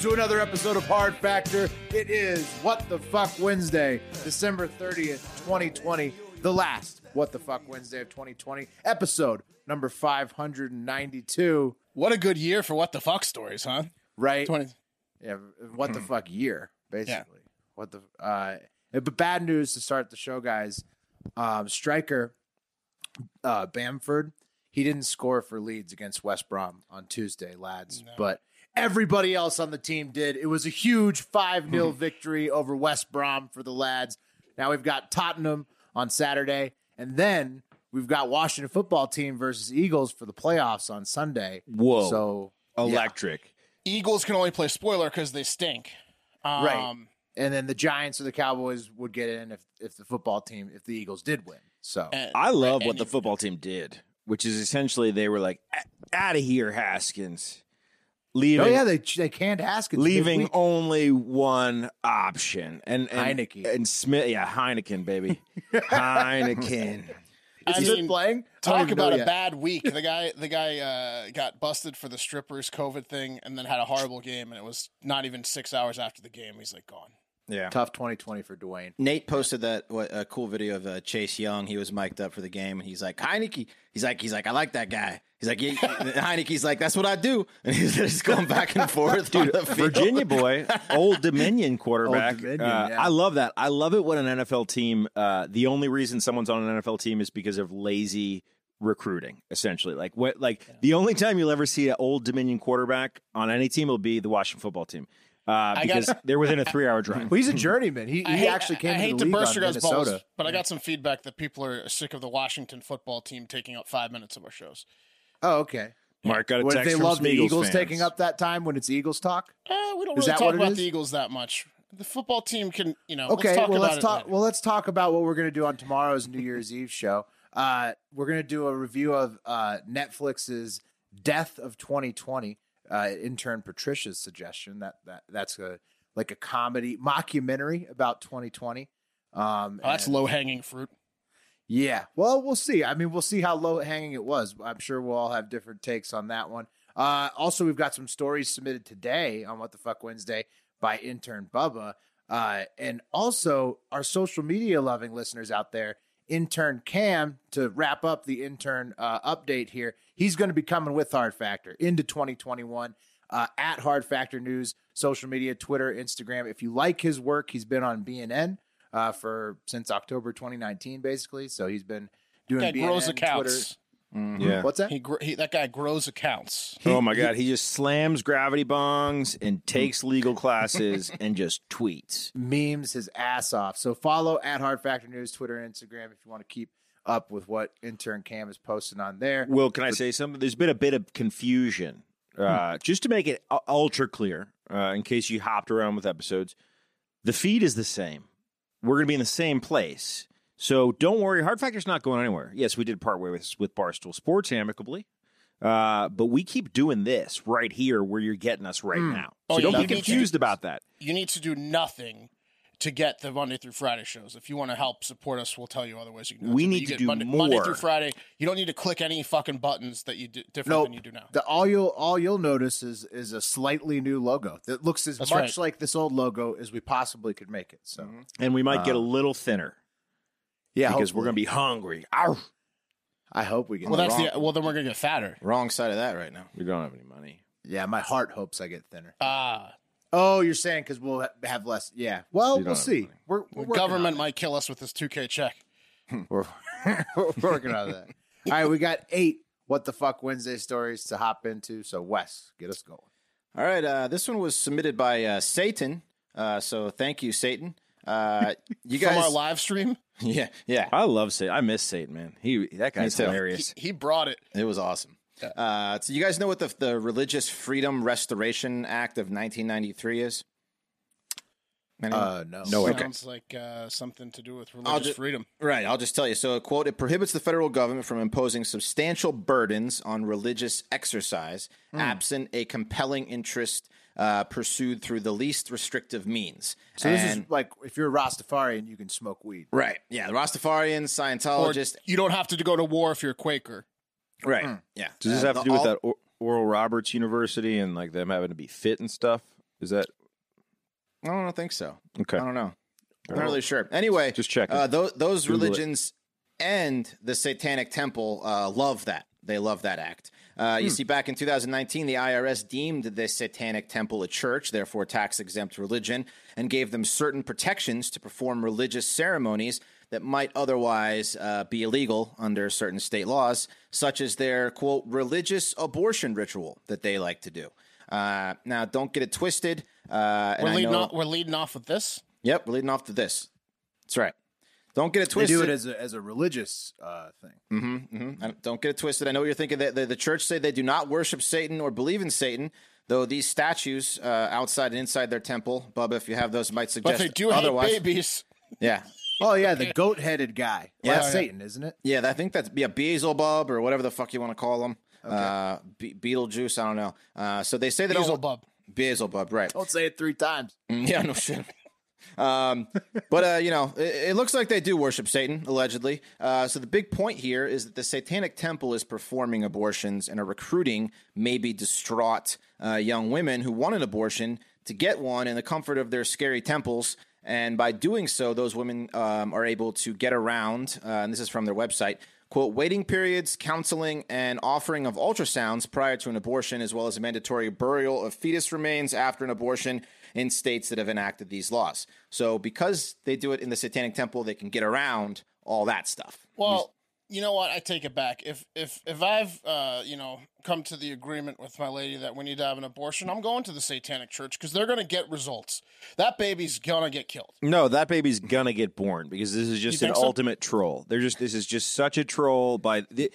To another episode of Hard Factor. It is What the Fuck Wednesday, December 30th, 2020, the last What the Fuck Wednesday of 2020, episode number 592. What a good year for what the fuck stories, huh? Right? 20. Yeah, what the fuck year, basically. What the uh but bad news to start the show, guys. Um striker uh Bamford, he didn't score for Leeds against West Brom on Tuesday, lads, but everybody else on the team did. It was a huge 5-0 victory over West Brom for the lads. Now we've got Tottenham on Saturday and then we've got Washington football team versus Eagles for the playoffs on Sunday. Whoa. So yeah. Electric. Eagles can only play spoiler because they stink. Um, Right. and then the Giants or the Cowboys would get in if if the football team if the Eagles did win. So and- I love right, what the football team did, which is essentially they were like, "Out of here, Haskins," leaving, oh yeah, they they can't ask it leaving midweek. only one option, and, and Heinicke. and Smith, yeah, Heineken, baby, Heineken. Is it mean, playing? I don't Talk even about a yet. bad week. The guy, the guy uh, got busted for the strippers COVID thing, and then had a horrible game. And it was not even six hours after the game. He's like gone. Yeah, tough 2020 for Dwayne. Nate posted that what a cool video of uh, Chase Young. He was mic'd up for the game, and he's like Heinicke. He's like he's like I like that guy. He's like yeah, Heinicke's like that's what I do, and he's just going back and forth. Dude, Virginia boy, Old Dominion quarterback. Old Dominion, Uh, yeah. I love that. I love it when an NFL team. Uh, the only reason someone's on an NFL team is because of lazy recruiting. Essentially, like what? Like the only time you'll ever see an Old Dominion quarterback on any team will be the Washington football team. Uh, I got- because they're within a three-hour drive. Well, he's a journeyman. He, he hate- actually came I, I to hate the to burst your guys' Minnesota. balls, but I got some feedback that people are sick of the Washington football team taking up five minutes of our shows. Oh, okay. Mark got a What text they from love the some Eagles fans. taking up that time when it's Eagles talk? Uh, we don't Is really that talk what it about is? the Eagles that much. The football team can, you know. Okay, let's talk well about let's talk. Well, let's talk about what we're going to do on tomorrow's New Year's Eve show. Uh, we're going to do a review of uh, Netflix's Death of 2020. Uh, intern Patricia's suggestion that that that's a like a comedy mockumentary about 2020. Um, Oh, that's low hanging fruit. Yeah. Well, we'll see. I mean, we'll see how low hanging it was. I'm sure we'll all have different takes on that one. Uh, also, we've got some stories submitted today on What the Fuck Wednesday by intern Bubba. Uh, and also, our social media loving listeners out there, intern Cam, to wrap up the intern uh, update here, he's going to be coming with Hard Factor into 2021 uh, at Hard Factor News, social media, Twitter, Instagram. If you like his work, he's been on BNN uh, for since October 2019, basically. So he's been doing BNN, grows Twitter. Accounts. Yeah. What's that? He, gr- he that guy grows accounts. oh my god, he just slams gravity bongs and takes legal classes and just tweets. memes his ass off. So follow at Hard Factor News, Twitter and Instagram if you want to keep up with what intern Cam is posting on there. Will, can I say something? There's been a bit of confusion. Uh, just to make it ultra clear, uh, in case you hopped around with episodes, the feed is the same. We're going to be in the same place. So don't worry. Hard Factor's not going anywhere. Yes, we did part way with, with Barstool Sports amicably. Uh, but we keep doing this right here where you're getting us right now. So Oh, don't be need to- confused about that. You need to do nothing to get the Monday through Friday shows. If you want to help support us, we'll tell you other ways you can. do it. We But need you to do Monday, Monday through Friday. You don't need to click any fucking buttons that you do different No, than you do now. the all you'll all you'll notice is is a slightly new logo that looks as That's much right. like this old logo as we possibly could make it. So And we might get a Uh, little thinner yeah, because we're going to be hungry. Ow. I hope we get. Well, that's wrong. the. Well, then we're gonna get fatter. Wrong side of that right now. We don't have any money. yeah, my heart hopes I get thinner. Ah, Oh, you're saying because we'll ha- have less? Yeah. Well, You don't we'll have see. money. We're, we're the working government might kill us with this 2K check. it. We're, we're working on that. All right, we got eight. What the fuck Wednesday stories to hop into? So Wes, get us going. All right, uh, this one was submitted by uh, Satan. Uh, so thank you, Satan. Uh, you From guys, our live stream, yeah, yeah, I love Satan. I miss Satan, man. He that guy's too. he, hilarious. he brought it. it was awesome. Uh, so you guys know what the the Religious Freedom Restoration Act of 1993 is? Uh, no. No way. Sounds like uh, something to do with religious ju- freedom. Right, I'll just tell you. So, quote, it prohibits the federal government from imposing substantial burdens on religious exercise absent a compelling interest uh, pursued through the least restrictive means. So this is like if you're a Rastafarian, you can smoke weed. right. Yeah, the Rastafarians, Or you don't have to go to war if you're a Quaker. right. Yeah. Does this Uh, have to do with all- that or- Oral Roberts University and like them having to be fit and stuff? Is that I don't think so. okay? I don't know. I'm not really sure. Anyway, Just check. Uh, those those Google it. religions and the Satanic Temple uh, love that. They love that act. Uh, Hmm. You see, back in 2019, the IRS deemed the Satanic Temple a church, therefore tax exempt religion, and gave them certain protections to perform religious ceremonies that might otherwise uh, be illegal under certain state laws, such as their quote religious abortion ritual that they like to do. Uh, now, don't get it twisted. Uh, We're leading, know- off, we're leading off with this. Yep, we're leading off to this. That's right. Don't get it twisted. They twisted. do it as a, as a religious uh, thing. hmm Don't get it twisted. I know you're thinking. The, the, the church say they do not worship Satan or believe in Satan, though these statues uh, outside and inside their temple, Bubba, if you have those, might suggest But they do otherwise. Hate babies. Yeah, Oh yeah, the goat headed guy. Well, Yeah. that's Yeah. Satan, isn't it? yeah. I think that's yeah, Beelzebub or whatever the fuck you want to call them. Uh, Be- Beetlejuice. I don't know. Uh, so they say they don't. Beelzebub. Beelzebub, right? Don't say it three times. Yeah, no shit. Um, but uh, you know, it, it looks like they do worship Satan allegedly. Uh, so the big point here is that the Satanic Temple is performing abortions and are recruiting maybe distraught uh, young women who want an abortion to get one in the comfort of their scary temples. And by doing so, those women um, are able to get around. Uh, and this is from their website. Quote, waiting periods, counseling, and offering of ultrasounds prior to an abortion, as well as a mandatory burial of fetus remains after an abortion in states that have enacted these laws. So, because they do it in the Satanic Temple, they can get around all that stuff. Well, you know what? I take it back. If if if I've uh, you know come to the agreement with my lady that we need to have an abortion, I'm going to the Satanic Church because they're going to get results. That baby's gonna get killed. No, that baby's gonna get born because this is just an so? ultimate troll. They're just this is just such a troll. By the,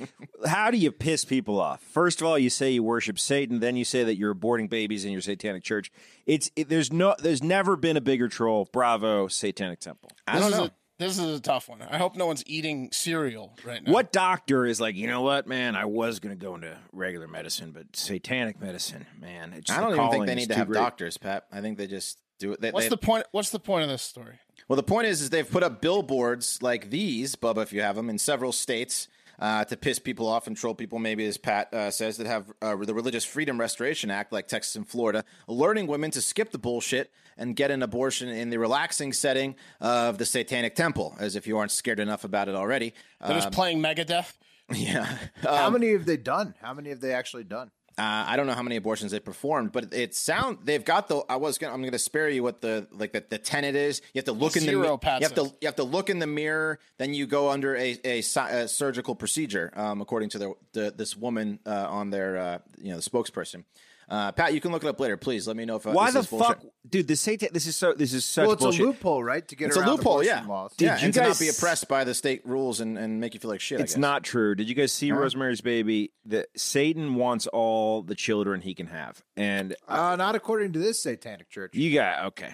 how do you piss people off? First of all, you say you worship Satan, then you say that you're aborting babies in your satanic church. It's it, there's no there's never been a bigger troll. Bravo, Satanic Temple. I This don't know. A, this is a tough one. I hope no one's eating cereal right now. What doctor is like, you know what, man? I was gonna go into regular medicine, but satanic medicine, man. It's I don't even think they need to have great. doctors, Pat. I think they just do it. They, What's they- the point? What's the point of this story? Well, the point is, is they've put up billboards like these, Bubba, if you have them, in several states uh, to piss people off and troll people. Maybe, as Pat uh, says, that have uh, the Religious Freedom Restoration Act, like Texas and Florida, alerting women to skip the bullshit and get an abortion in the relaxing setting of the Satanic Temple, as if you aren't scared enough about it already. They're Um, just playing Megadeth. yeah. How many have they done? How many have they actually done? Uh, I don't know how many abortions they performed, but it sound they've got the. I was gonna. I'm gonna spare you what the like the, the tenet is. You have to look in the. Zero, mi- You have to you have to look in the mirror. Then you go under a a, a surgical procedure, um, according to the, the this woman uh, on their uh, you know the spokesperson. Uh, Pat, you can look it up later, please. Let me know if uh, Why this the is bullshit. fuck, dude? The satan. This is so. This is such well, it's bullshit. a loophole, right? To get It's a around loophole, abortion yeah. laws. yeah, you and to not be oppressed by the state rules and, and make you feel like shit. I It's guess. not true. Did you guys see Rosemary's Baby? That Satan wants all the children he can have, and Uh, not according to this satanic church. you got okay.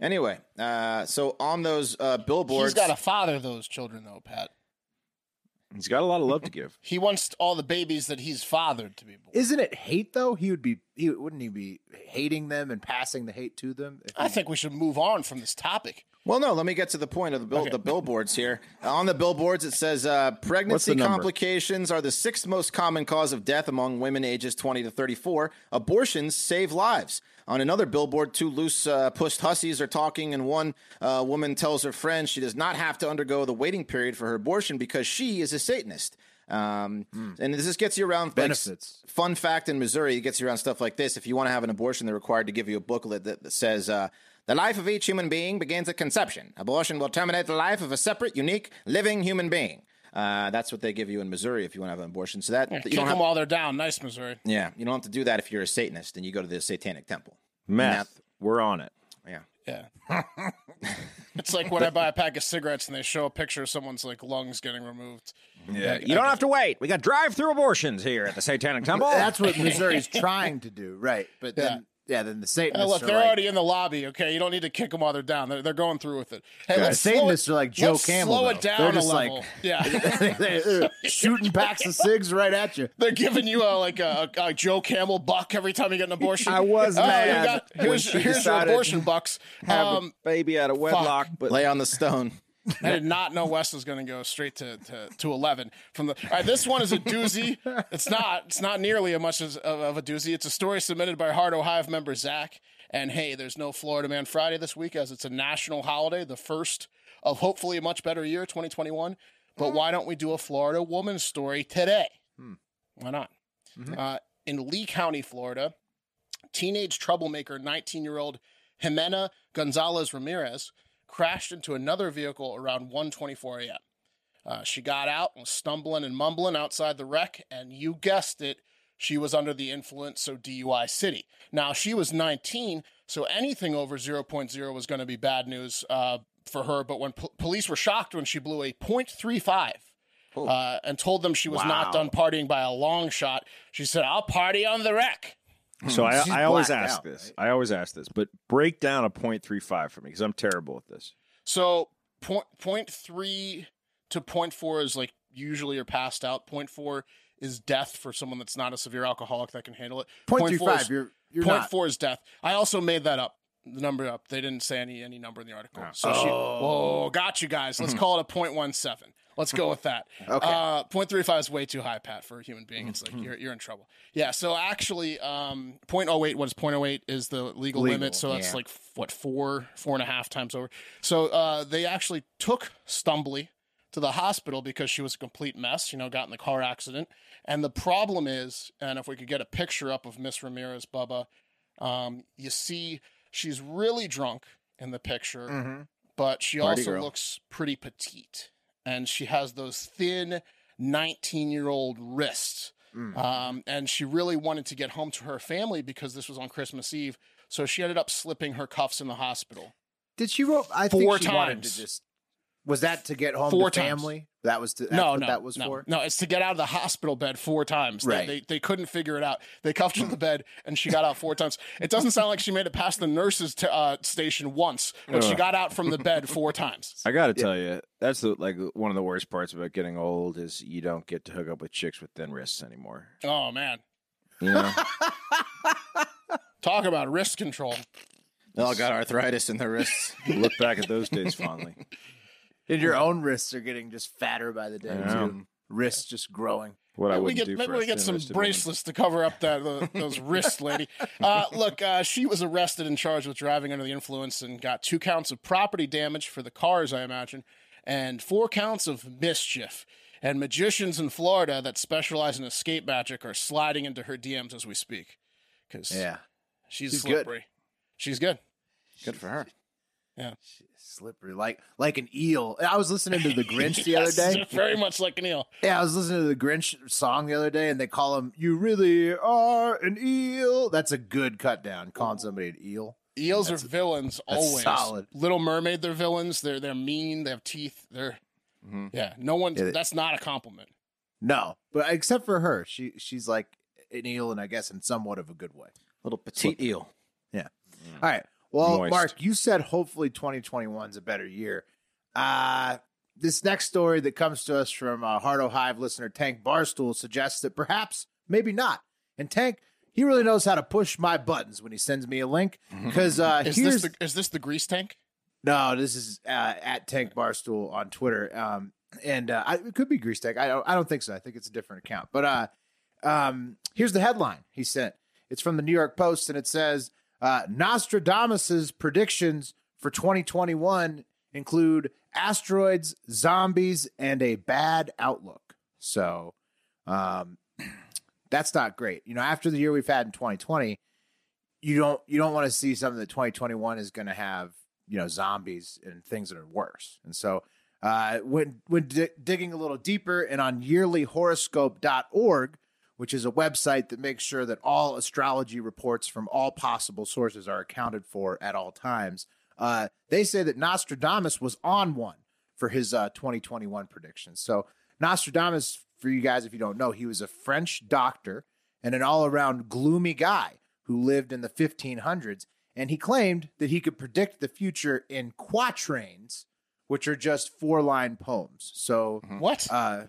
Anyway, uh, so on those uh, billboards, He's got to father those children, though, Pat. He's got a lot of love to give. He wants all the babies that he's fathered to be born. Isn't it hate though? He would be. He wouldn't he be hating them and passing the hate to them? If I he- think we should move on from this topic. Well, no. Let me get to the point of the bill, the billboards here. On the billboards, it says uh, pregnancy complications are the sixth most common cause of death among women ages 20 to 34. Abortions save lives. On another billboard, two loose uh, pussed hussies are talking, and one uh, woman tells her friend she does not have to undergo the waiting period for her abortion because she is a Satanist. Um, And this gets you around like, Benefits. fun fact in Missouri, it gets you around stuff like this. If you want to have an abortion, they're required to give you a booklet that, that says, uh, The life of each human being begins at conception. Abortion will terminate the life of a separate, unique, living human being. Uh, that's what they give you in Missouri if you want to have an abortion. So that you don't them while they're down. Nice, Missouri. yeah, you don't have to do that if you're a Satanist and you go to the Satanic Temple. Meth. We're on it. Yeah. Yeah. it's like when I buy a pack of cigarettes and they show a picture of someone's like lungs getting removed. Yeah, you don't have to wait. We got drive-through abortions here at the Satanic Temple. That's what Missouri's trying to do, right? But then, yeah, then the Hey, Satanists look, they're like, already in the lobby. Okay, you don't need to kick them while they're down. They're, they're going through with it. Hey, the let's Satanists it, are like Joe let's Camel. Slow though. it down They're a just level. like yeah, shooting packs of cigs right at you. they're giving you a like a, a Joe Camel buck every time you get an abortion. I was Oh, you mad got- when here's she here's your abortion bucks. Have Um, a baby out of wedlock, but Lay on the stone. I did not know West was going to go straight to, to, to 11 from the. All right, this one is a doozy. It's not. It's not nearly as much as of, of a doozy. It's a story submitted by Hard Hive member Zach. And hey, there's no Florida Man Friday this week as it's a national holiday, the first of hopefully a much better year, 2021. But why don't we do a Florida woman story today? Why not? Uh, in Lee County, Florida, teenage troublemaker 19 year old Jimena Gonzalez Ramirez crashed into another vehicle around 1:24 a.m. Uh, she got out and was stumbling and mumbling outside the wreck, and you guessed it, she was under the influence, so DUI city. Now she was 19, so anything over 0.0 was going to be bad news uh, for her. But when po- police were shocked when she blew a .35 uh, and told them she was not done partying by a long shot, she said, "I'll party on the wreck." So mm. I, I always ask out, this. I always ask this, but break down a point three five for me because I'm terrible at this. So point point three to point four is like usually you're passed out. Point four is death for someone that's not a severe alcoholic that can handle it. Point Point three four is- You're you're Point not. four is death. I also made that up. The number up. They didn't say any any number in the article. Ah. So she. Oh. Whoa, got you guys. Let's mm-hmm. call it a point one seven. Let's go with that. Okay. Uh, point three five is way too high, Pat, for a human being. It's like you're you're in trouble. Yeah. So actually, um, point oh eight. What is point oh eight? Is the legal, Legal, limit. So that's yeah. like what four four and a half times over. So uh, they actually took Stumbly to the hospital because she was a complete mess. You know, got in the car accident. And the problem is, and if we could get a picture up of Miss Ramirez, Bubba, um, you see she's really drunk in the picture, Mm-hmm. but she Party also girl. looks pretty petite. And she has those thin 19 year old wrists. Mm. Um, and she really wanted to get home to her family because this was on Christmas Eve. So she ended up slipping her cuffs in the hospital. Did she wrote? I Four think she wanted to times. just. Was that to get home Four to times. family? That was to, that's no, what no, that was no, for. no. It's to get out of the hospital bed four times. They- Right. They, they couldn't figure it out. They cuffed her to the bed, and she got out four times. It doesn't sound like she made it past the nurses t- uh, station once, but she got out from the bed four times. I got to tell you, that's the like one of the worst parts about getting old is you don't get to hook up with chicks with thin wrists anymore. Oh man, You know, talk about wrist control. They all got arthritis in their wrists. look back at those days fondly. And your own wrists are getting just fatter by the day Yeah. too. Wrists just growing. What I Maybe we would get do maybe for a we get some thin-wristed bracelets to cover up that uh, those wrists, lady. Uh, look, uh, she was arrested and charged with driving under the influence and got two counts of property damage for the cars, I imagine, and four counts of mischief. And magicians in Florida that specialize in escape magic are sliding into her DMs as we speak because Yeah, she's, She's good. slippery. She's good. Good for her. Slippery like like an eel. I was listening to the Grinch the other day. very much like an eel. Yeah, I was listening to the Grinch song the other day, and they call him "You really are an eel." That's a good cut down. Calling somebody an eel. Eels are villains that's always. solid. Little Mermaid, they're villains. They're they're mean. They have teeth. They're mm-hmm. yeah. No one. Yeah, that's not a compliment. No, but except for her, she she's like an eel, and I guess in somewhat of a good way. Little petite eel. Yeah. Mm. All right. Well, Moist. Mark, you said hopefully 2021 is a better year. Uh, this next story that comes to us from uh, Hardo Hive listener Tank Barstool suggests that perhaps, maybe not. And Tank, he really knows how to push my buttons when he sends me a link. Because uh, Is here's this the is this the grease tank? no, this is uh, at Tank Barstool on Twitter. Um, and uh, I, it could be Grease Tank. I don't, I don't think so. I think it's a different account. But uh, um, here's the headline he sent. It's from the New York Post, and it says uh, Nostradamus's predictions for 2021 include asteroids, zombies, and a bad outlook. So Um, that's not great. You know, after the year we've had in 2020, you don't you don't want to see something that 2021 is going to have you know zombies and things that are worse. And so uh, when when di- digging a little deeper and on yearlyhoroscope.org, which is a website that makes sure that all astrology reports from all possible sources are accounted for at all times, uh, they say that Nostradamus was on one for his uh, 2021 predictions. So Nostradamus, for you guys if you don't know, he was a French doctor and an all-around gloomy guy who lived in the 1500s, and he claimed that he could predict the future in quatrains, which are just four-line poems. So, What? uh,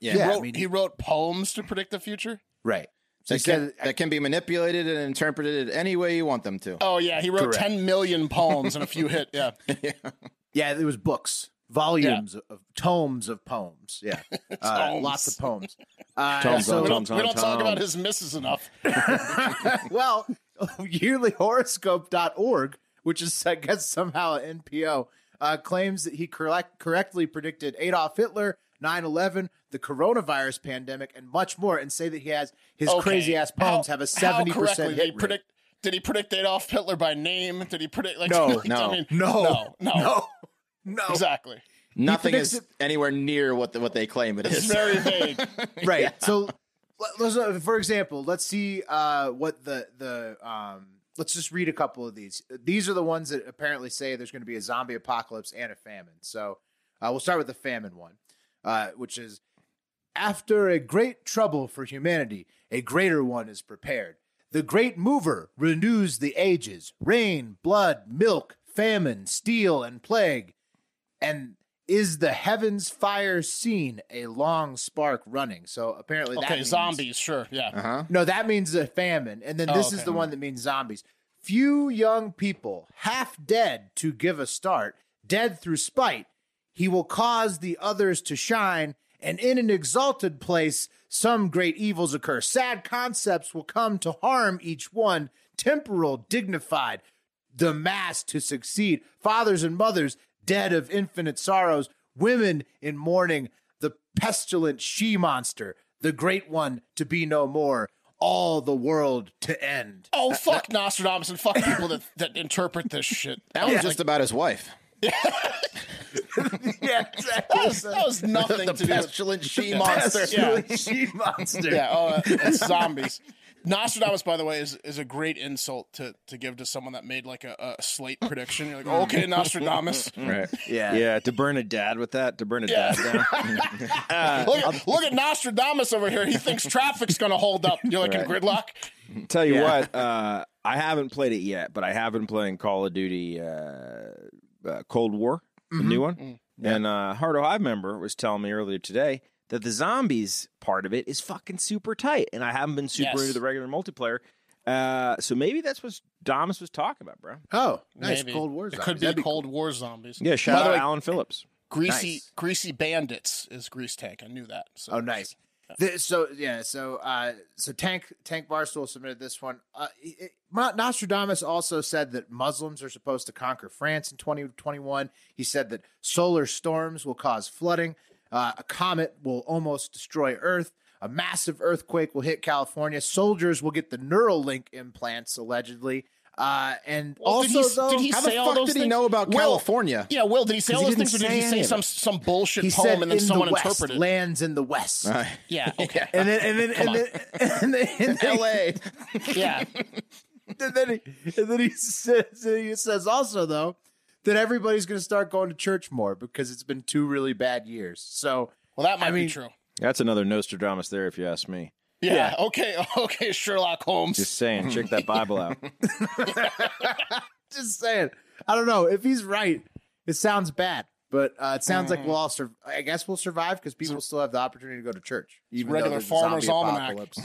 Yeah. he, yeah, I wrote, mean- he wrote poems to predict the future. right. So he That can, said, that can be manipulated and interpreted any way you want them to. Oh yeah, he wrote Correct. 10 million poems and a few hit. Yeah. yeah, it was books, volumes of tomes of poems. Yeah, uh, lots of poems. Uh, Tomes so- we don't, Tom, we don't talk about his misses enough. well, yearlyhoroscope.org, which is, I guess, somehow an NPO, uh, claims that he correct, correctly predicted Adolf Hitler, 9 11, the coronavirus pandemic, and much more, and say that he has his Okay. crazy ass poems How- have a 70% correctly hit did he rate. predict? Did he predict Adolf Hitler by name? Did he predict like No, like, no, I mean, no, no, no, no, no. exactly. Nothing is it- anywhere near what the, what they claim it It's very vague. right. So, let- let's, uh, for example, let's see uh, what the the um, let's just read a couple of these. These are the ones that apparently say there's going to be a zombie apocalypse and a famine. So, uh, we'll start with the famine one, uh, which is after a great trouble for humanity, a greater one is prepared. The great mover renews the ages rain, blood, milk, famine, steel, and plague. And is the heavens fire seen a long spark running? So apparently that Okay, means, zombies, sure, yeah. Uh-huh. No, that means a famine. And then Oh, this is the one that means zombies. Few young people, half dead to give a start, dead through spite. He will cause the others to shine, and in an exalted place, some great evils occur. Sad concepts will come to harm each one, temporal, dignified, the mass to succeed. Fathers and mothers, dead of infinite sorrows, women in mourning, the pestilent she monster, the great one to be no more, all the world to end. Oh fuck Nostradamus and fuck people that, that interpret this shit. That was just about his wife. yeah, exactly. That was, that was nothing the to do with pestilent she monster. Yeah. she monster. Yeah, oh, uh, it's zombies. Nostradamus, by the way, is, is a great insult to, to give to someone that made like a, a slate prediction. You're like, okay, Nostradamus. Right. yeah. Yeah, to burn a dad with that, to burn a Yeah. dad down. Look, at- look at Nostradamus over here. He thinks traffic's going to hold up. You're like in gridlock. Tell you Yeah. what, uh, I haven't played it yet, but I have been playing Call of Duty uh, uh, Cold War, the new one. And uh, Hardo Hive member was telling me earlier today that the zombies part of it is fucking super tight, and I haven't been super Yes. into the regular multiplayer. Uh, so maybe that's what Domus was talking about, bro. Oh, nice. Maybe. Cold War It zombies. could be That'd Cold War zombies. Yeah, shout the out way, Alan Phillips. Greasy, Nice. greasy bandits is Grease Tank. I knew that. So. Oh, nice. So yeah, so uh, so Tank Tank Barstool submitted this one. Uh, it- Nostradamus also said that Muslims are supposed to conquer France in 2021. He said that solar storms will cause flooding. Uh, a comet will almost destroy Earth. A massive earthquake will hit California. Soldiers will get the Neuralink implants allegedly. Uh, and Well, also, did he, though, did he How the say all fuck those did he things? know about Will, California? Yeah, Will, did he say 'Cause all those things, or didn't he say say any of some some bullshit he poem said and then in someone the West, interpreted? it? lands in the West. Right. Yeah, okay, And then and then and then, and then, and then, L.A. yeah. and then he, and then he says he says also though that everybody's going to start going to church more because it's been two really bad years. So Well, that might I mean- be true. That's another Nostradamus there, if you ask me. Yeah, Okay. Okay. Sherlock Holmes. Just saying, check that Bible out. just saying, I don't know if he's right. It sounds bad, but uh, it sounds like we'll all. Sur- I guess we'll survive because people still have the opportunity to go to church. Even regular Farmer's Almanac. apocalypse.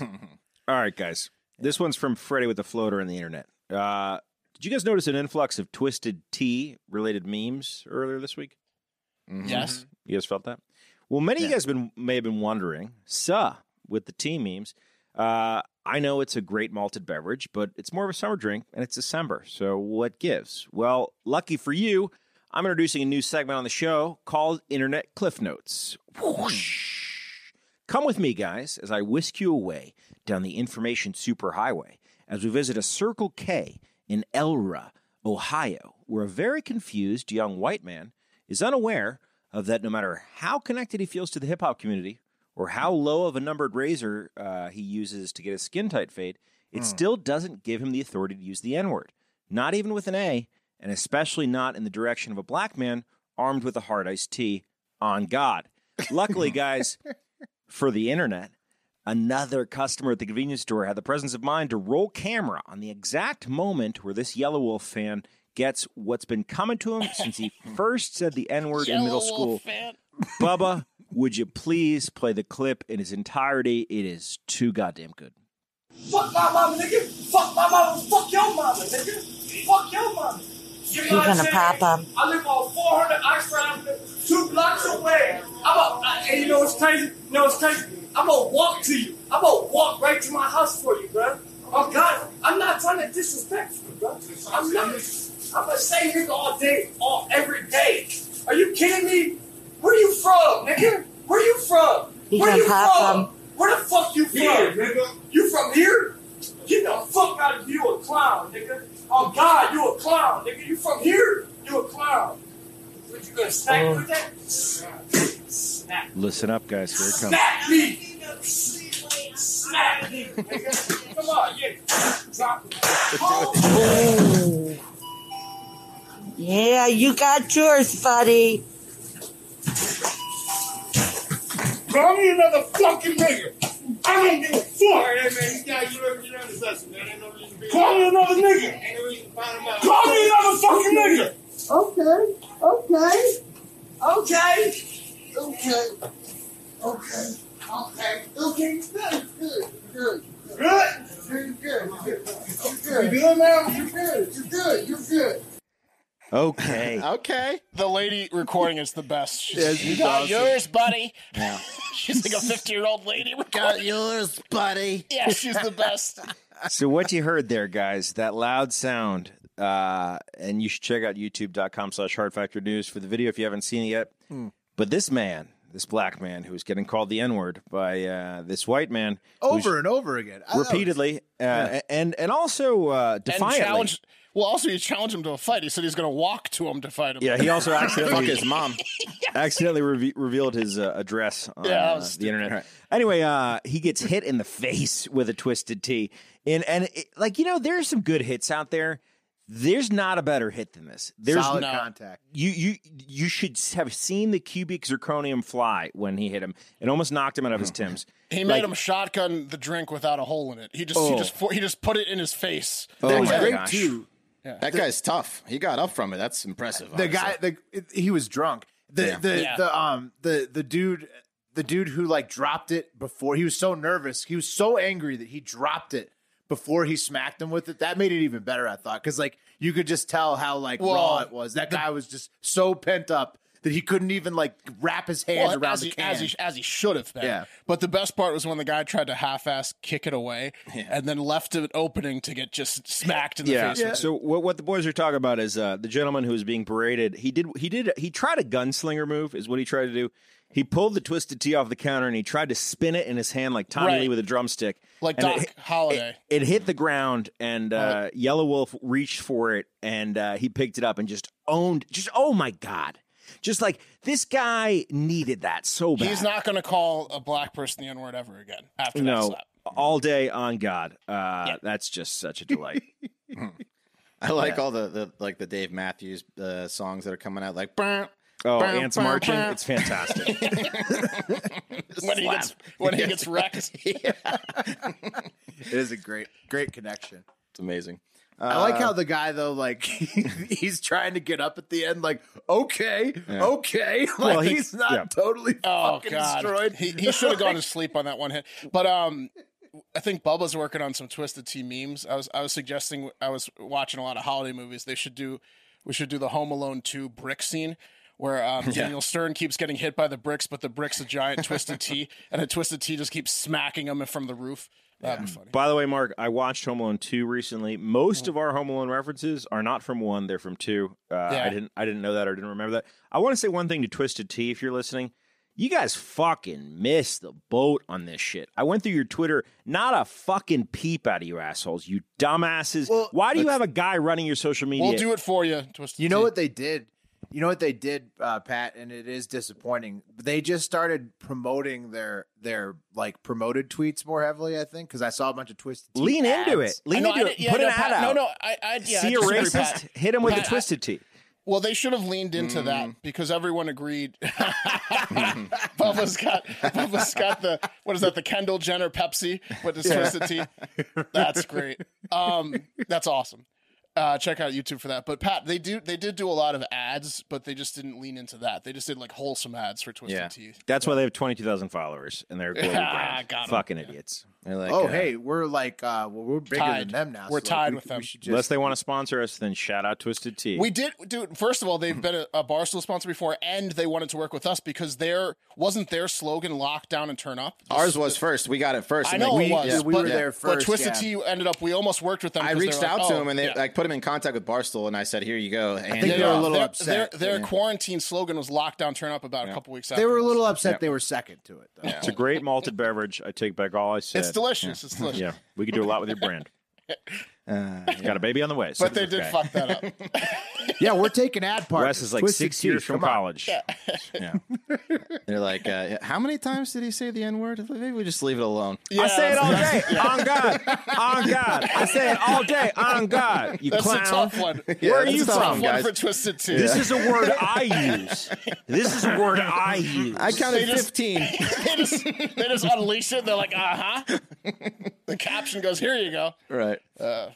All right, guys. This one's from Freddie with the floater on the internet. Uh, did you guys notice an influx of twisted tea related memes earlier this week? Yes. You guys felt that? Well, many of you guys been may have been wondering, suh, with the tea memes. Uh, I know it's a great malted beverage, but it's more of a summer drink, and it's December. So what gives? Well, lucky for you, I'm introducing a new segment on the show called Internet Cliff Notes. Whoosh. Come with me, guys, as I whisk you away down the information superhighway as we visit a Circle K in Elyria, Ohio, where a very confused young white man is unaware of that no matter how connected he feels to the hip hop community or how low of a numbered razor uh, he uses to get a skin tight fade, it still doesn't give him the authority to use the N word, not even with an A, and especially not in the direction of a black man armed with a hard iced tea on God. Luckily, guys, for the internet, another customer at the convenience store had the presence of mind to roll camera on the exact moment where this Yellow Wolf fan gets what's been coming to him since he first said the N word in middle school. Fan. Bubba, would you please play the clip in its entirety? It is too goddamn good. Fuck my mama, nigga. Fuck my mama. Fuck your mama, nigga. Fuck your mama. You know what gonna pop up. I live on 400 Oxford two blocks away. I'm a, I, and you know what's crazy? You know what's crazy? I'm gonna walk to you. I'm gonna walk right to my house for you, bro. Oh God, I'm not trying to disrespect you, bro. I'm not. I'm gonna say nigga all day, all every day. Are you kidding me? Where you from, nigga? Where you from? He Where gonna you from? from? 'em. Where the fuck you from? Here, nigga. You from here? Get the fuck out of here, you a clown, nigga. Oh God, you a clown, nigga. You from here? You a clown. What you gonna smack with that? Smack. Listen up, guys. Here it comes. Smack me! Smack me, nigga. Come on, yeah. Drop it. Oh, Yeah, you got yours, buddy. Call me another fucking nigga. I don't give a fuck. Hey, man, you got you ever done this man. Ain't no reason to be Call me another nigga. Ain't no reason to find him out. Call me another fucking nigga. Okay, okay, okay, okay, okay, okay, okay. Good, good, good. Good? You're good. You're good. You're good. You good now? You're good. You're good. You're good. Okay. Okay. The lady recording is the best. She's, Yeah, you she's got awesome. yours, buddy. Yeah. She's like a 50 year old lady recording. Got yours, buddy. Yeah, she's the best. So what you heard there, guys, that loud sound, uh, and you should check out youtube.com slash hard factor news for the video if you haven't seen it yet. But this man, this black man who was getting called the N-word by uh, this white man over and over again. I repeatedly uh, and and also uh, And defiantly. challenged. Well, also, he challenged him to a fight. He said he's going to walk to him to fight him. yeah, he also Fuck accidentally his mom. accidentally reve- revealed his uh, address on Yeah, uh, was the internet. Anyway, uh, he gets hit in the face with a twisted T, and and it, like you know, there's some good hits out there. There's not a better hit than this. There's Solid no- contact. you you you should have seen the cubic zirconium fly when he hit him. It almost knocked him out of his tims. He made Like- him shotgun the drink without a hole in it. He just he Oh. just he just put it in his face. Oh That was my great gosh. too. That guy's tough. He got up from it. That's impressive. The honestly. guy, the he was drunk. The Yeah. the Yeah. the um the the dude the dude who like dropped it before he was so nervous. He was so angry that he dropped it before he smacked him with it. That made it even better, I thought, because like you could just tell how like Well, raw it was. That guy was just so pent up that he couldn't even like wrap his hands Well, around as the he, can. as he as he should have been. Yeah. But the best part was when the guy tried to half-ass kick it away and then left an opening to get just smacked in the Yeah. face. with it. So what what the boys are talking about is uh, the gentleman who was being berated. He did he did he tried a gunslinger move is what he tried to do. He pulled the twisted T off the counter and he tried to spin it in his hand like Tommy Right. Lee with a drumstick. Like And it Doc hit- Holliday. It, it hit the ground and uh, Yellow Wolf reached for it and uh, he picked it up and just owned. Just oh my god! Just like this guy needed that so bad. He's not going to call a black person the N word ever again after that no slap. all day on God. Uh, That's just such a delight. I like all the, the like the Dave Matthews uh, songs that are coming out. Like, "Brr, Oh, brr, ants brr, marching! brr." It's fantastic. When he gets when he gets wrecked. it is a great great connection. It's amazing. I like how the guy though, like he's trying to get up at the end, like okay, okay, like Well, he- he's not yeah. totally Oh fucking god, destroyed. he, he should have gone to sleep on that one hit. But um, I think Bubba's working on some Twisted Tea memes. I was I was suggesting I was watching a lot of holiday movies. They should do we should do the Home Alone two brick scene. Where um, Daniel Stern keeps getting hit by the bricks, but the brick's a giant twisted T, and a twisted T just keeps smacking him from the roof. That'd be funny. By the way, Mark, I watched Home Alone two recently. Most of our Home Alone references are not from one; they're from two. Uh, Yeah. I didn't, I didn't know that or didn't remember that. I want to say one thing to Twisted Tea, if you're listening. You guys fucking missed the boat on this shit. I went through your Twitter, not a fucking peep out of you assholes, you dumbasses. Well, Why do you have a guy running your social media? We'll do it for you. Twisted You know Tea. what they did? You know what they did, uh, Pat, and it is disappointing. They just started promoting their their like promoted tweets more heavily. I think because I saw a bunch of twisted. Tea Lean into it. Lean know, into I it. yeah, Put no, an ad out. No, no, I, I, yeah, See a racist? Pat. Hit him with Pat, the twisted tea. Well, they should have leaned into that because everyone agreed. Bubba's got Bubba's got the what is that? The Kendall Jenner Pepsi with the twisted tea. That's great. Um, that's awesome. Uh, check out YouTube for that. But Pat, they do they did do a lot of ads, but they just didn't lean into that. They just did like wholesome ads for Twisted Yeah. Tea. That's why they have 22,000 followers and they're global brand. Got 'em. Fucking idiots. They're like, Oh, uh, hey, we're like uh, well, we're bigger Tied. than them now. We're so, like, tied we- with we them. should Unless they want to sponsor us, then shout out Twisted Tea. We did, dude. First of all, they've been a, a Barstool sponsor before, and they wanted to work with us because their wasn't their slogan "Lock down and turn up." Ours was first. We got it first. I know like, it was. yeah, we but, were there But first, Twisted yeah. Tea ended up. We almost worked with them. I reached out to them and they yeah. like put him in contact with Barstool, and I said, "Here you go." And think they were a yeah. little their, upset. Their, their Yeah. quarantine slogan was "Lockdown, turn up." About a couple weeks. They were a little upset. They were second to it. Though. It's a great malted beverage. I take back all I said. It's delicious. It's delicious. Yeah, we could do a lot with your brand. Uh, Got a baby on the way. so But they did guy. fuck that up. Yeah, we're taking ad partners. Wes is like Twisted six Tea, years from come college. yeah. They're like, uh, "How many times did he say the N word?" Maybe we just leave it alone. Yeah, I say it all day. On God. On God. I say it all day. On God. You That's clown. a tough one. Yeah, Where are you tough from, One one, guys. for Twisted Tea. This is a word I use. This is a word I use. I counted They just- fifteen. they just they just unleash it. They're like, uh huh. the caption goes, "Here you go." right. Uh, fuck.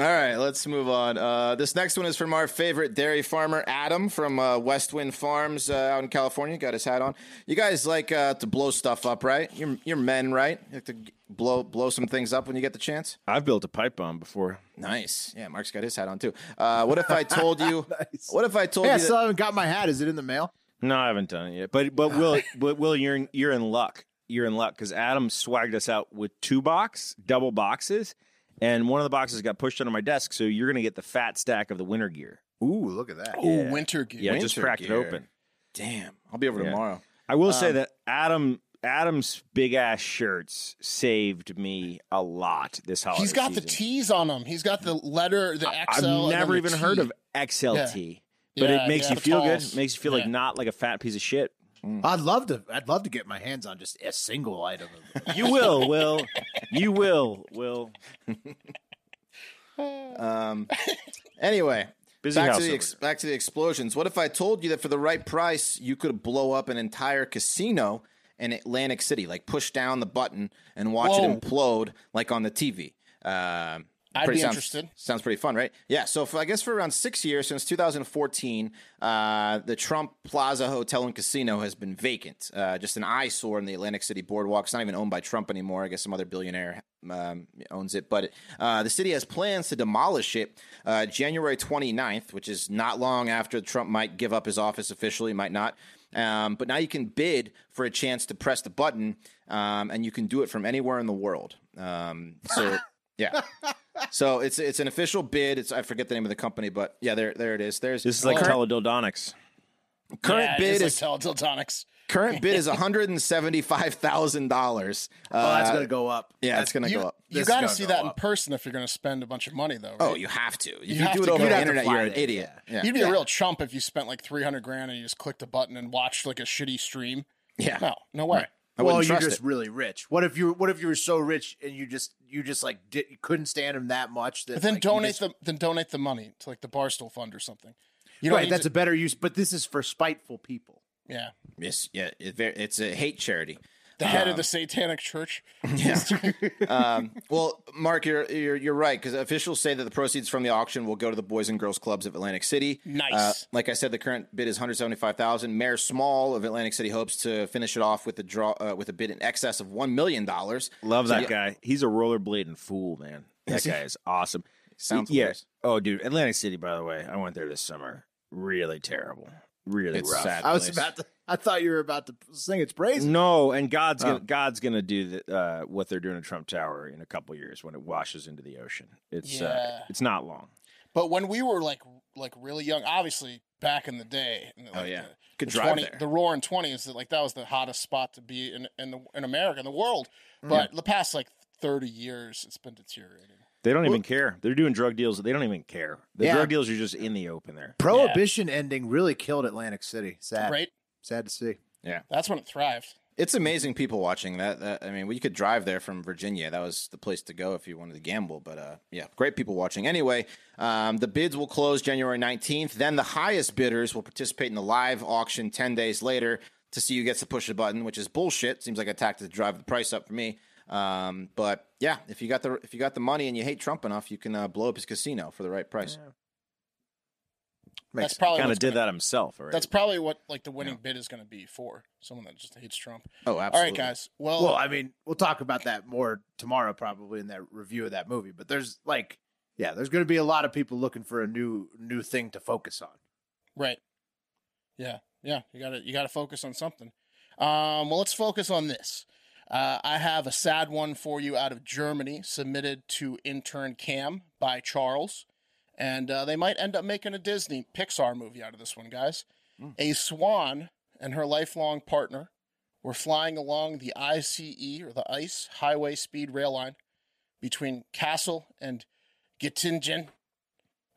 All right, let's move on. Uh, this next one is from our favorite dairy farmer, Adam from uh, West Wind Farms uh, out in California. Got his hat on. You guys like uh, to blow stuff up, right? You're, you're men, right? You like to blow blow some things up when you get the chance. I've built a pipe bomb before. Nice. Yeah, Mark's got his hat on too. Uh, what if I told you? What if I told Hey, I still That, haven't got my hat. Is it in the mail? No, I haven't done it yet. But but Will, but Will, you're in, you're in luck. You're in luck because Adam swagged us out with two box, double boxes, and one of the boxes got pushed under my desk. So you're gonna get the fat stack of the winter gear. Ooh, look at that. Ooh, winter gear. Yeah, I just Winter cracked gear. it open. damn, I'll be over Yeah. tomorrow. I will Um, say that Adam Adam's big ass shirts saved me a lot this holiday. He's got the season. T's on him. He's got the letter, the XL. I've never even T. heard of XLT, but Yeah, it makes yeah, you feel talls. good. Makes you feel like not like a fat piece of shit. I'd love to. I'd love to get my hands on just a single item. Of You will, Will. You will, Will. Um, anyway, Busy back to the ex- back to the explosions. What if I told you that for the right price, you could blow up an entire casino in Atlantic City, like push down the button and watch Whoa. it implode, like on the TV? Um, I'd pretty be sounds, interested. Sounds pretty fun, right? Yeah. So for, I guess for around six years since 2014, uh, the Trump Plaza Hotel and Casino has been vacant, uh, just an eyesore in the Atlantic City boardwalk. It's not even owned by Trump anymore. I guess some other billionaire um, owns it. But uh, the city has plans to demolish it uh, January 29th, which is not long after Trump might give up his office officially, might not. Um, but now you can bid for a chance to press the button, um, and you can do it from anywhere in the world. Um, so. Yeah. So it's it's an official bid. It's I forget the name of the company, but yeah, there there it is. There's This is like current, teledildonics. current yeah, bid is is like Teletonics. current bid is one hundred and seventy five thousand dollars. oh, that's uh, gonna go up. Yeah, it's gonna You, go up. you This got to see gonna that go in person if you're going to spend a bunch of money, though. Oh, you have to. If you, have do it over the You'd have to internet, you're an there, idiot. Yeah. You'd be a real chump if you spent like 300 grand and you just clicked a button and watched like a shitty stream. Yeah. No, no way. I well, you're just it. really rich. What if you? What if you were so rich and you just you just like did, you couldn't stand him that much that But then like, donate just- the then donate the money to like the Barstool Fund or something. You don't right. That's to- a better use. But this is for spiteful people. yeah. Yes, yeah, it, it's a hate charity. The head of the Satanic Church. um, well, Mark, you're you're, you're right because officials say that the proceeds from the auction will go to the Boys and Girls Clubs of Atlantic City. Nice. Uh, like I said, the current bid is 175,000. Mayor Small of Atlantic City hopes to finish it off with a draw uh, with a bid in excess of one million dollars. Love So, that yeah, guy. He's a rollerblading fool, man. That guy is awesome. Sounds yeah. Oh, dude, Atlantic City. By the way, I went there this summer. Really terrible. Really It's rough. sad. I was about to. I thought you were about to sing its praise. No, and God's gonna Oh. God's gonna do the, uh, what they're doing at Trump Tower in a couple years when it washes into the ocean. It's uh, it's not long. But when we were like like really young, obviously back in the day. in the, Oh, yeah. the, Could the drive there. the roaring twenties. Like that was the hottest spot to be in in the in America, in the world. But the past like thirty years, it's been deteriorating. They don't even care. They're doing drug deals. They don't even care. The Yeah. drug deals are just in the open there. Prohibition ending really killed Atlantic City. Sad. Right? Sad to see. Yeah, that's when it thrived. It's amazing people watching that. that. I mean, we could drive there from Virginia. That was the place to go if you wanted to gamble. But uh, yeah, great people watching. Anyway, um, the bids will close January 19th. Then the highest bidders will participate in the live auction 10 days later to see who gets to push the button, which is bullshit. Seems like a tactic to drive the price up for me. Um, but yeah, if you got the if you got the money and you hate Trump enough, you can uh, blow up his casino for the right price. That's probably Kind of did gonna- that himself, right? That's probably what like the winning bid is going to be for someone that just hates Trump. Oh, All absolutely. right, guys. Well, Well, I mean, we'll talk about that more tomorrow, probably in that review of that movie. But there's like, yeah, there's going to be a lot of people looking for a new new thing to focus on. Right. Yeah, yeah. You got to you got to focus on something. Um, well, let's focus on this. Uh, I have a sad one for you out of Germany, submitted to intern Cam by Charles, and uh, they might end up making a Disney Pixar movie out of this one, guys. A swan and her lifelong partner were flying along the ICE or the ICE highway speed rail line between Kassel and Göttingen,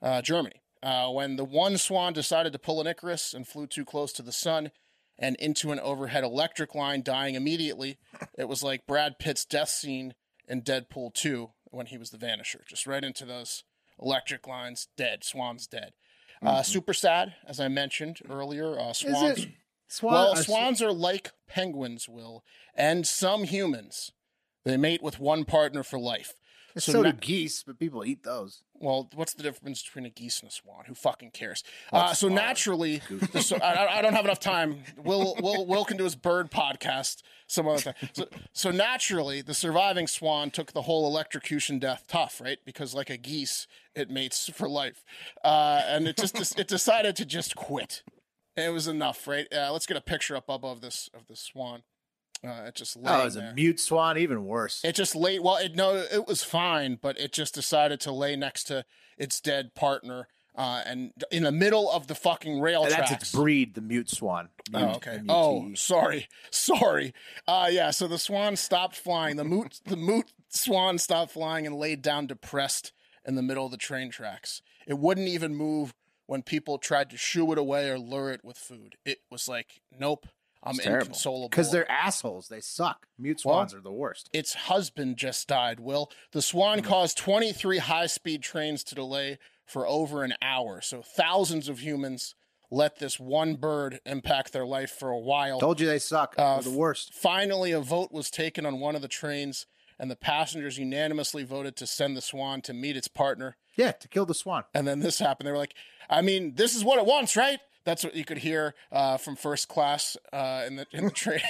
uh, Germany. Uh, when the one swan decided to pull an Icarus and flew too close to the sun and into an overhead electric line, dying immediately, it was like Brad Pitt's death scene in Deadpool 2 when he was the Vanisher, just right into those electric lines, dead. Swan's dead. Uh, super sad, as I mentioned earlier. Uh, swans. Swan, Well, swans are like penguins, Will, and some humans. They mate with one partner for life. So, So do na- geese, but people eat those. well, what's the difference between a geese and a swan? Who fucking cares? Uh, so naturally, the, so, I, I don't have enough time. Will Will Will can do his bird podcast some other time. So, so naturally, the surviving swan took the whole electrocution death tough, right? Because like a geese, it mates for life, uh, and it just it decided to just quit. It was enough, right? Uh, let's get a picture up above this of the swan. Uh, it just Oh, it was there. a mute swan, even worse. It just lay. Well, it, no, it was fine, but it just decided to lay next to its dead partner, uh, and in the middle of the fucking rail And that's tracks. its breed, the mute swan. Mute, Oh, okay. M-U-T-E. Oh, sorry, sorry. Uh, yeah. So the swan stopped flying. The moot, the moot swan stopped flying and laid down depressed in the middle of the train tracks. It wouldn't even move when people tried to shoo it away or lure it with food. It was like, nope, I'm terrible. inconsolable. because they're assholes. They suck. Mute Well- swans are the worst. its husband just died, Will. The Swan Hmm. caused 23 high speed trains to delay for over an hour. So thousands of humans let this one bird impact their life for a while. Told you they suck. Uh, They're the worst. Finally, a vote was taken on one of the trains, and the passengers unanimously voted to send the Swan to meet its partner. Yeah, to kill the swan. And then this happened. They were like, I mean, this is what it wants, right? That's what you could hear uh, from first class uh, in the in the train.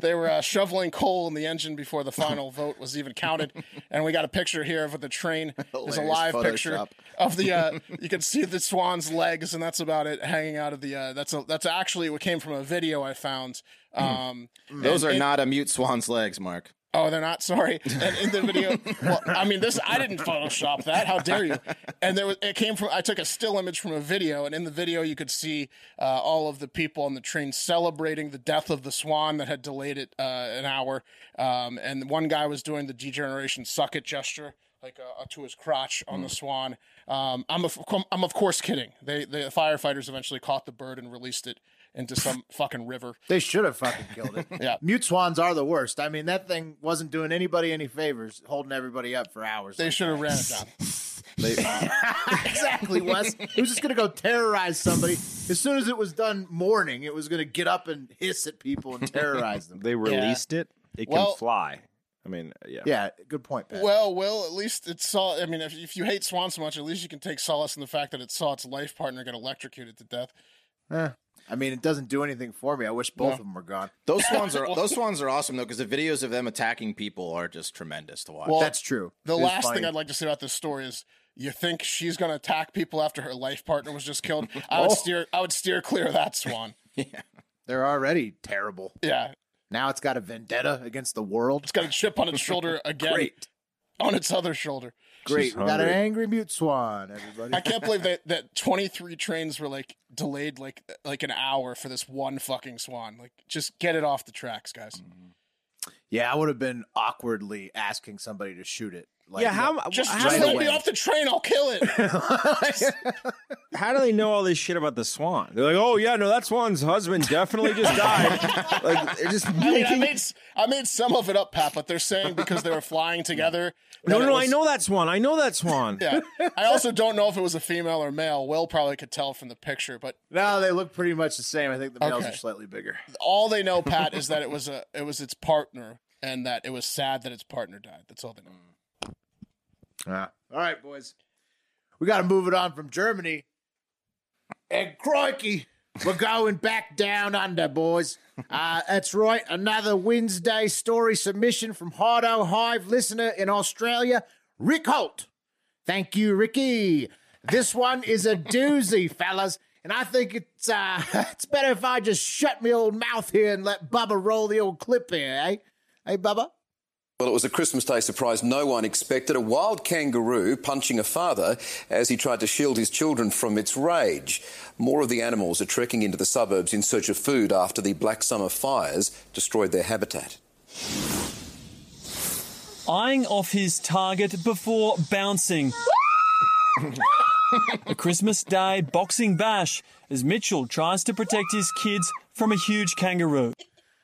they were uh, shoveling coal in the engine before the final vote was even counted, and we got a picture here of the train. There's a live picture of the. Uh, you can see the swan's legs, and that's about it, hanging out of the. Uh, that's a, that's actually what came from a video I found. Um, Those and are not a mute swan's legs, Mark. Oh, they're not. Sorry. And in the video, well, I mean, this I didn't Photoshop that. How dare you? And there was it came from. I took a still image from a video, and in the video you could see uh, all of the people on the train celebrating the death of the swan that had delayed it uh, an hour. Um, and one guy was doing the D-Generation suck it gesture. Like uh, to his crotch on the swan. Um, I'm of, I'm of course kidding. They the firefighters eventually caught the bird and released it into some fucking river. They should have fucking killed it. Yeah. Mute swans are the worst. I mean, that thing wasn't doing anybody any favors, holding everybody up for hours. They like should have ran it down. exactly, Wes. It was just going to go terrorize somebody. As soon as it was done mourning, it was going to get up and hiss at people and terrorize them. They released it. It can fly. I mean, yeah. yeah, good point, Pat. Well, well, at least it saw. I mean, if, if you hate Swan so much, at least you can take solace in the fact that it saw its life partner get electrocuted to death. Eh, I mean, it doesn't do anything for me. I wish both No. of them were gone. Those swans are those swans are awesome though because the videos of them attacking people are just tremendous to watch. Well, That's true. The It last funny. thing I'd like to say about this story is, you think she's going to attack people after her life partner was just killed? I would Oh. steer. I would steer clear of that Swan. yeah, They're already terrible. Yeah, Now it's got a vendetta against the world. it's got a chip on its shoulder again. Great. on its other shoulder. Great. She's We got an angry mute swan, everybody. I can't believe that that 23 trains were like delayed like like an hour for this one fucking swan. Like just get it off the tracks, guys. Mm-hmm. yeah, I would have been awkwardly asking somebody to shoot it. Like, yeah, how Just, how, just right let away. me off the train, I'll kill it. how do they know all this shit about the swan? They're like, oh yeah, no, that swan's husband definitely just died. like they're just I mean, I made s- I made some of it up, Pat, but they're saying because they were flying together. no, no, it I know that swan. I know that swan. Yeah, I also don't know if it was a female or male. Will probably could tell from the picture, but No, they look pretty much the same. I think the males Okay. are slightly bigger. all they know, Pat, is that it was a it was its partner, and that it was sad that its partner died. That's all they know. Mm. Yeah. All right, boys. We got to move it on from Germany. And crikey, we're going back down under, boys. Uh, that's right. Another Wednesday story submission from Hardo Hive listener in Australia, Rick Holt. Thank you, Ricky. This one is a doozy, fellas. And I think it's uh, it's better if I just shut my old mouth here and let Bubba roll the old clip here, eh? Hey, Bubba? Well, it was a Christmas Day surprise no one expected. A wild kangaroo punching a father as he tried to shield his children from its rage. More of the animals are trekking into the suburbs in search of food after the Black Summer fires destroyed their habitat. eyeing off his target before bouncing. a Christmas Day boxing bash as Mitchell tries to protect his kids from a huge kangaroo.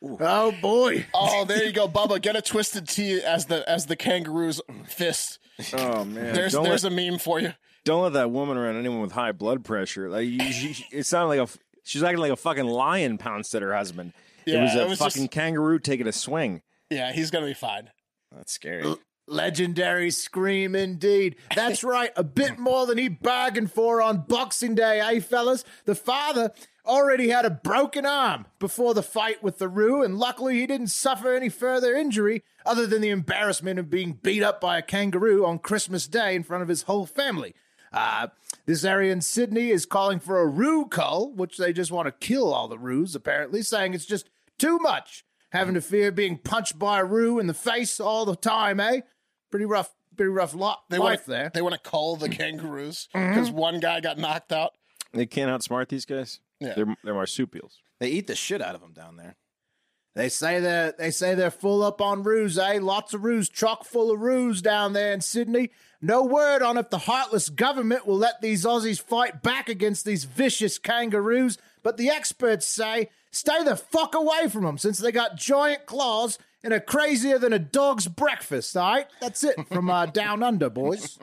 Oh, boy. Oh, there you go, Bubba. Get a twisted T as the as the kangaroo's fist. Oh man, There's don't there's let, a meme for you. don't let that woman around anyone with high blood pressure. Like you, she, it sounded like a f- she's acting like a fucking lion pounced at her husband. it was a it was fucking just- kangaroo taking a swing. Yeah, he's gonna be fine. That's scary. Legendary scream indeed. That's right, a bit more than he bargained for on Boxing Day, eh, fellas? The father already had a broken arm before the fight with the Roo, and luckily he didn't suffer any further injury other than the embarrassment of being beat up by a kangaroo on Christmas Day in front of his whole family. Uh, this area in Sydney is calling for a roo cull, which they just want to kill all the roos, apparently, saying it's just too much having to fear being punched by a roo in the face all the time, eh? Pretty rough, pretty rough lot, They life want there. They want to call the kangaroos because one guy got knocked out. They can't outsmart these guys. Yeah. They're they're marsupials. They eat the shit out of them down there. They say they're they say they're full up on roos, eh? Lots of roos, chock full of roos down there in Sydney. No word on if the heartless government will let these Aussies fight back against these vicious kangaroos, but the experts say stay the fuck away from them since they got giant claws and are crazier than a dog's breakfast. All right, that's it from uh, down under, boys.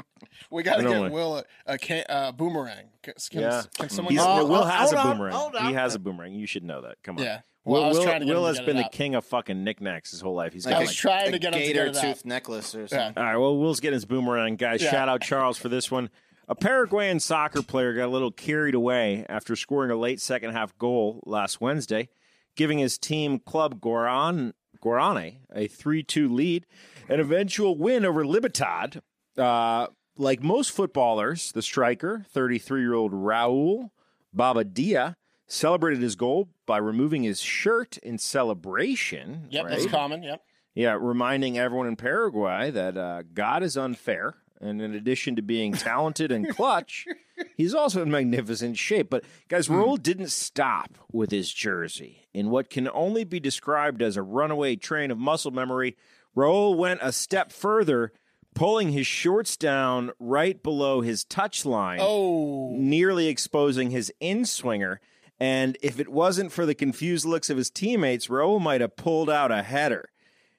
We got to get only- Will a, a can, uh, boomerang. Can, can, Yeah, can someone? He's, get- Oh, Will has a hold on, boomerang. hold He has a boomerang. You should know that. Come on. Yeah. Well, Will, Will, trying to get Will has been the out. king of fucking knickknacks his whole life. He's I got was like trying to a get him to gator get it out. tooth necklace or something. All right, well, Will's getting his boomerang. Guys, Yeah. shout out Charles for this one. A Paraguayan soccer player got a little carried away after scoring a late second half goal last Wednesday, giving his team Club Goran, Guaraní a 3 2 lead, an eventual win over Libertad. Uh, like most footballers, the striker, 33 year old Raul Bobadilla, celebrated his goal by removing his shirt in celebration. Yep, right? that's common. Yep. Yeah, reminding everyone in Paraguay that uh, God is unfair. And in addition to being talented and clutch, he's also in magnificent shape. But guys, Raul didn't stop with his jersey. In what can only be described as a runaway train of muscle memory, Raul went a step further, pulling his shorts down right below his touch line Oh, nearly exposing his in swinger. And if it wasn't for the confused looks of his teammates, Raul might have pulled out a header.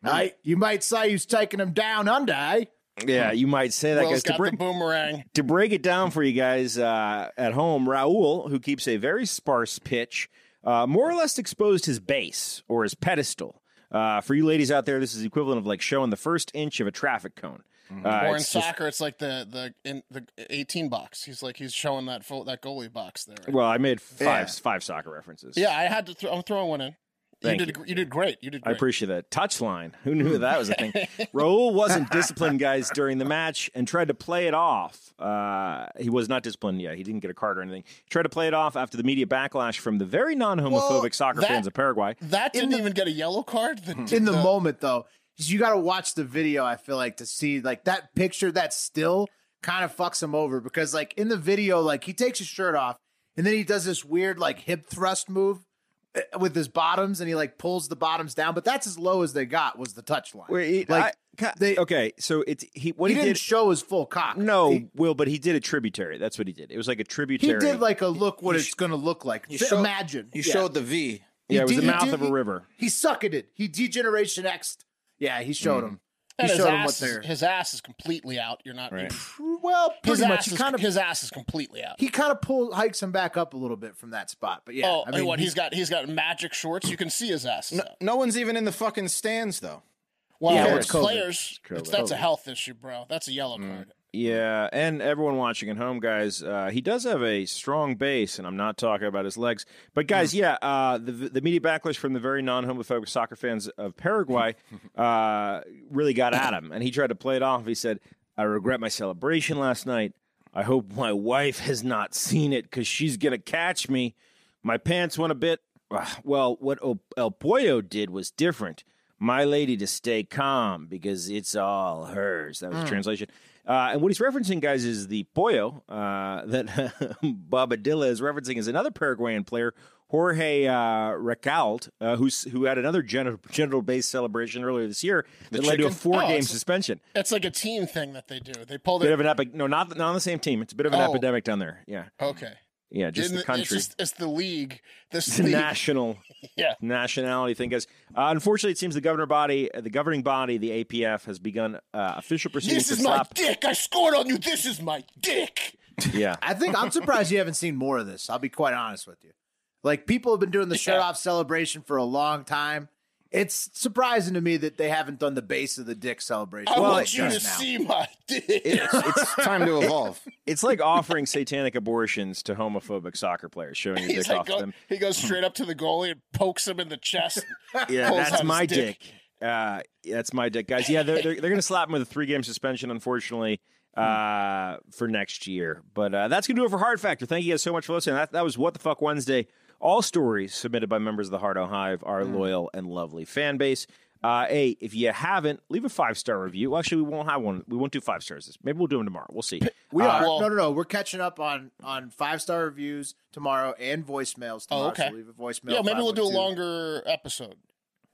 Hey, you might say he's taking him down under, eh? Yeah, you might say that, Will's guys. To got the break, boomerang. to break it down for you guys uh, at home, Raul, who keeps a very sparse pitch, uh, more or less exposed his base or his pedestal. Uh, for you ladies out there, this is the equivalent of like showing the first inch of a traffic cone. Uh, or in it's just- soccer, it's like the the in the eighteen box. He's like he's showing that full, that goalie box there. well, I made five Yeah. five soccer references. yeah, I had to. Throw, I'm throwing one in. Thank you did. You did great. You did Great. I appreciate that. Touchline. Who knew that was a thing? Raul wasn't disciplined, guys, during the match and tried to play it off. Uh, he was not disciplined yet. He didn't get a card or anything. He tried to play it off after the media backlash from the very non homophobic Well, soccer that- fans of Paraguay. that didn't even get a yellow card. The, In the the- moment, though, you got to watch the video. I feel like to see like that picture, that still kind of fucks him over because like in the video, like he takes his shirt off and then he does this weird like hip thrust move Uh, with his bottoms and he like pulls the bottoms down, but that's as low as they got was the touch line. Wait, like I- they, okay, so it's he what he, he, didn't did. show his full cock. no, he, Will, but he did a tributary. That's what he did. It was like a tributary. he did like a look what He it's sh- going to look like. You Th- showed- Imagine You Yeah. showed the V. yeah, it was He the mouth he of a river. He sucketed it. He D-Generation X. Yeah, he showed hmm. him. He his showed him what ass, they're. his ass is completely out. You're not. Right. Well, His pretty much. ass, He is, kind of his ass is completely out. he kind of pulls hikes him back up a little bit from that spot. But yeah, oh, I mean, what? he- He's got he's got magic shorts. You can see his ass. No, no one's even in the fucking stands though. Well, Yeah, it's it's players. It's It's, that's a health issue, bro. That's a yellow Mm. Yeah, and everyone watching at home, guys, uh, he does have a strong base, and I'm not talking about his legs. But guys, yeah, uh, the the media backlash from the very non-homophobic soccer fans of Paraguay uh, really got at him, and he tried to play it off. He said, "I regret my celebration last night. I hope my wife has not seen it because she's gonna catch me. My pants went a bit. Well, what El Pollo did was different." My lady to stay calm because it's all hers. That was the translation. Uh, and what he's referencing, guys, is the pollo uh, that Bobadilla is referencing is another Paraguayan player, Jorge uh, Recalde, uh, who's who had another genital genital based celebration earlier this year that led to a four Oh, game it's- suspension. It's like a team thing that they do. They pulled Bit it. of an epic. No, not not on the same team. It's a bit of an Oh. epidemic down there. Yeah, Okay. Yeah, just Isn't the country. It's, just, it's the league. This It's league. national Yeah. nationality thing, guys. Uh, unfortunately, it seems the governor body, uh, the governing body, the APF, has begun uh, official proceedings This to is my slap. dick. I scored on you. This is my dick. Yeah, I think I'm surprised you haven't seen more of this. I'll be quite honest with you. Like people have been doing the shirt off celebration for a long time. It's surprising to me that they haven't done the base of the dick celebration. I like want you to just now. see my dick. It's, it's time to evolve. it's like offering satanic abortions to homophobic soccer players, showing your He's dick like, off go- them. he goes straight up to the goalie and pokes him in the chest. Yeah, that's my his dick. Uh, that's my dick, guys. Yeah, they're they're, they're going to slap him with a three game suspension, unfortunately, uh, for next year. But uh, that's going to do it for Hard Factor. Thank you guys so much for listening. That that was what the fuck Wednesday. All stories submitted by members of the Hardo Hive, our loyal and lovely fan base. Uh, hey, if you haven't, leave a five star review. Well, actually, we won't have one. We won't do five stars. This. Maybe we'll do them tomorrow. We'll see. We Uh, are well- no, no, no. We're catching up on on five star reviews tomorrow and voicemails tomorrow. Oh, okay. So leave a voicemail. yeah, maybe we'll do a longer episode,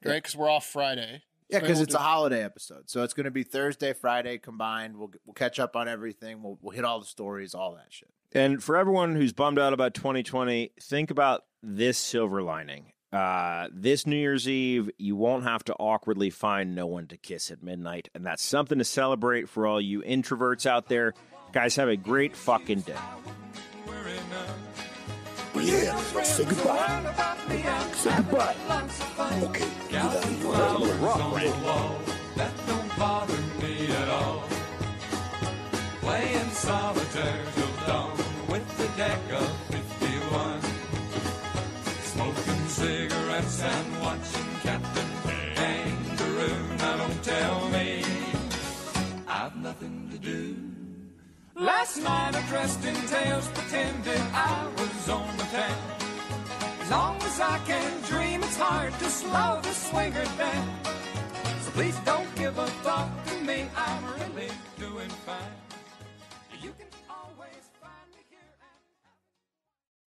right? Because we're off Friday. Yeah, because we'll it's do- a holiday episode, so it's going to be Thursday, Friday combined. We'll we'll catch up on everything. We'll we'll hit all the stories, all that shit. And for everyone who's bummed out about 2020, think about this silver lining. Uh, this New Year's Eve, you won't have to awkwardly find no one to kiss at midnight. And that's something to celebrate for all you introverts out there. Guys, have a great fucking day. Yeah, say goodbye. Say goodbye. Okay, you gotta do that. I'm gonna rock, right? That don't bother me at all. Playing solitaire Last night I dressed in tails, pretended I was on the town. As long as I can dream, it's hard to slow the swinger down. So please don't give a thought to me. I'm really doing fine.